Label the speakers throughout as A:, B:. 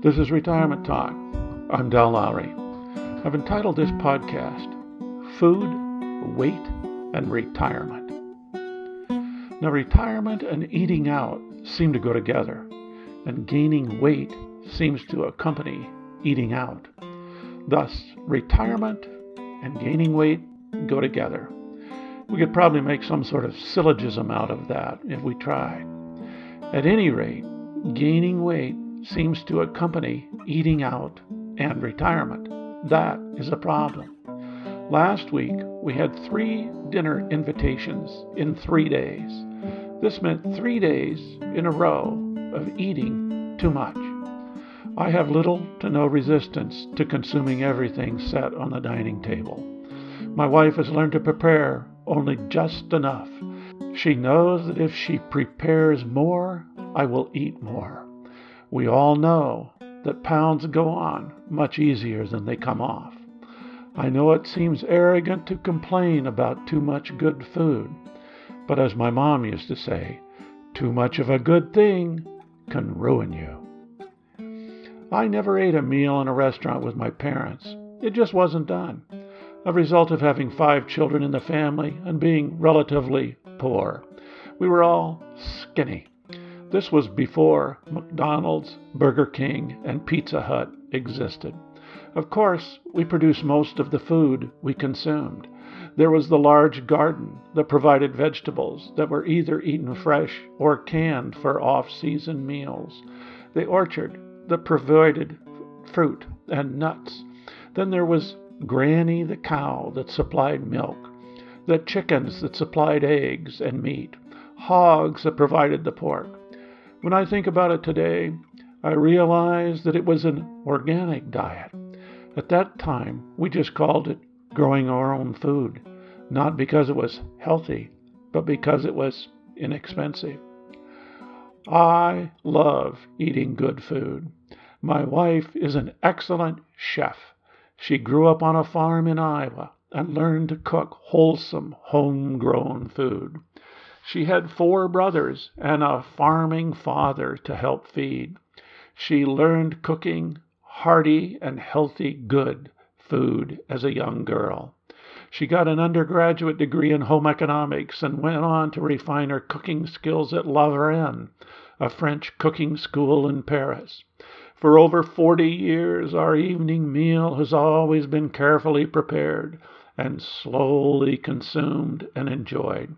A: This is Retirement Talk. I'm Dal Lowry. I've entitled this podcast Food, Weight, and Retirement. Now, retirement and eating out seem to go together, and gaining weight seems to accompany eating out. Thus, retirement and gaining weight go together. We could probably make some sort of syllogism out of that if we tried. At any rate, gaining weight seems to accompany eating out and retirement. That is a problem. Last week, we had three dinner invitations in three days. This meant three days in a row of eating too much. I have little to no resistance to consuming everything set on the dining table. My wife has learned to prepare only just enough. She knows that if she prepares more, I will eat more. We all know that pounds go on much easier than they come off. I know it seems arrogant to complain about too much good food, but as my mom used to say, too much of a good thing can ruin you. I never ate a meal in a restaurant with my parents. It just wasn't done. A result of having five children in the family and being relatively poor. We were all skinny. This was before McDonald's, Burger King, and Pizza Hut existed. Of course, we produced most of the food we consumed. There was the large garden that provided vegetables that were either eaten fresh or canned for off season meals, the orchard that provided fruit and nuts. Then there was Granny the cow that supplied milk, the chickens that supplied eggs and meat, hogs that provided the pork. When I think about it today, I realize that it was an organic diet. At that time, we just called it growing our own food, not because it was healthy, but because it was inexpensive. I love eating good food. My wife is an excellent chef. She grew up on a farm in Iowa and learned to cook wholesome, homegrown food. She had four brothers and a farming father to help feed. She learned cooking hearty and healthy good food as a young girl. She got an undergraduate degree in home economics and went on to refine her cooking skills at La Varenne, a French cooking school in Paris. For over 40 years, our evening meal has always been carefully prepared and slowly consumed and enjoyed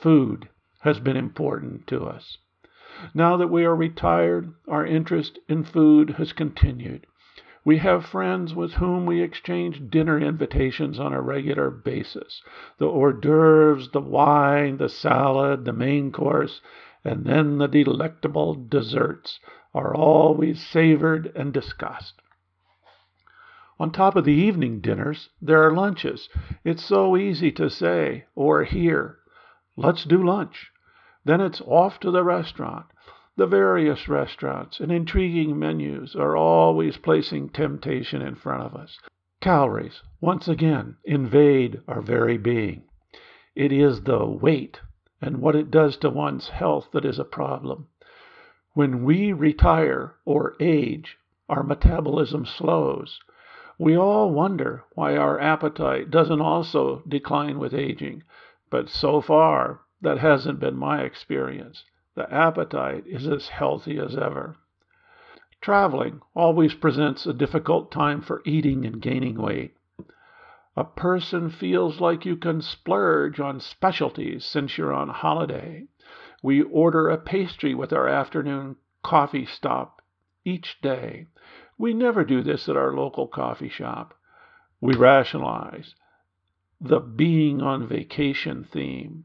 A: food has been important to us. Now that we are retired, our interest in food has continued. We have friends with whom we exchange dinner invitations on a regular basis. The hors d'oeuvres, the wine, the salad, the main course, and then the delectable desserts are always savored and discussed. On top of the evening dinners, there are lunches. It's so easy to say or hear Let's do lunch. Then it's off to the restaurant. The various restaurants and intriguing menus are always placing temptation in front of us. Calories, once again, invade our very being. It is the weight and what it does to one's health that is a problem. When we retire or age, our metabolism slows. We all wonder why our appetite doesn't also decline with aging. But so far, that hasn't been my experience. The appetite is as healthy as ever. Traveling always presents a difficult time for eating and gaining weight. A person feels like you can splurge on specialties since you're on holiday. We order a pastry with our afternoon coffee stop each day. We never do this at our local coffee shop. We rationalize the being on vacation theme.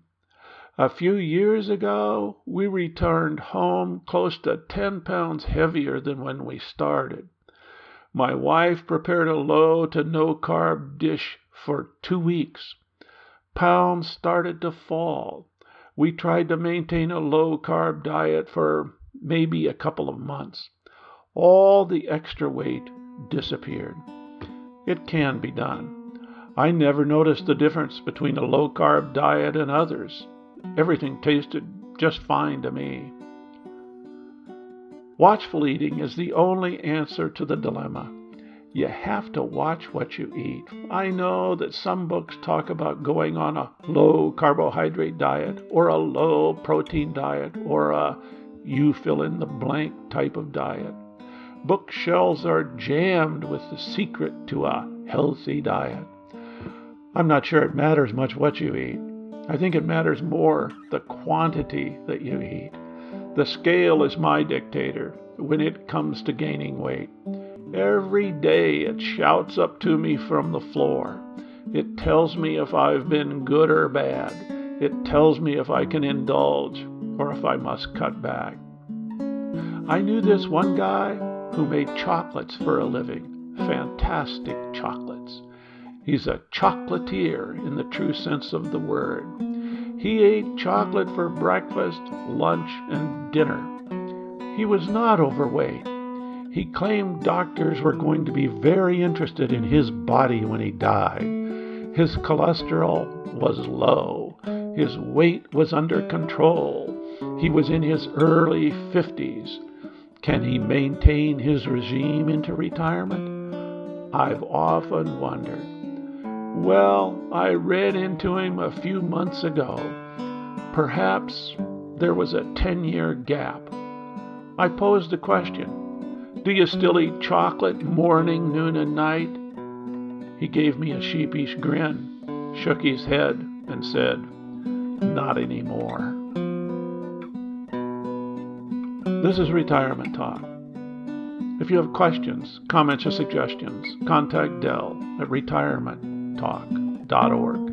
A: A few years ago, we returned home close to 10 pounds heavier than when we started. My wife prepared a low to no carb dish for two weeks. Pounds started to fall. We tried to maintain a low carb diet for maybe a couple of months. All the extra weight disappeared. It can be done. I never noticed the difference between a low carb diet and others. Everything tasted just fine to me. Watchful eating is the only answer to the dilemma. You have to watch what you eat. I know that some books talk about going on a low carbohydrate diet or a low protein diet or a you fill in the blank type of diet. Bookshelves are jammed with the secret to a healthy diet. I'm not sure it matters much what you eat. I think it matters more the quantity that you eat. The scale is my dictator when it comes to gaining weight. Every day it shouts up to me from the floor. It tells me if I've been good or bad. It tells me if I can indulge or if I must cut back. I knew this one guy who made chocolates for a living. Fantastic chocolates. He's a chocolatier in the true sense of the word. He ate chocolate for breakfast, lunch, and dinner. He was not overweight. He claimed doctors were going to be very interested in his body when he died. His cholesterol was low. His weight was under control. He was in his early 50s. Can he maintain his regime into retirement? I've often wondered. Well, I read into him a few months ago. Perhaps there was a 10 year gap. I posed the question do you still eat chocolate morning, noon, and night? He gave me a sheepish grin, shook his head, and said, Not anymore. This is Retirement Talk. If you have questions, comments, or suggestions, contact Dell at retirementtalk.org.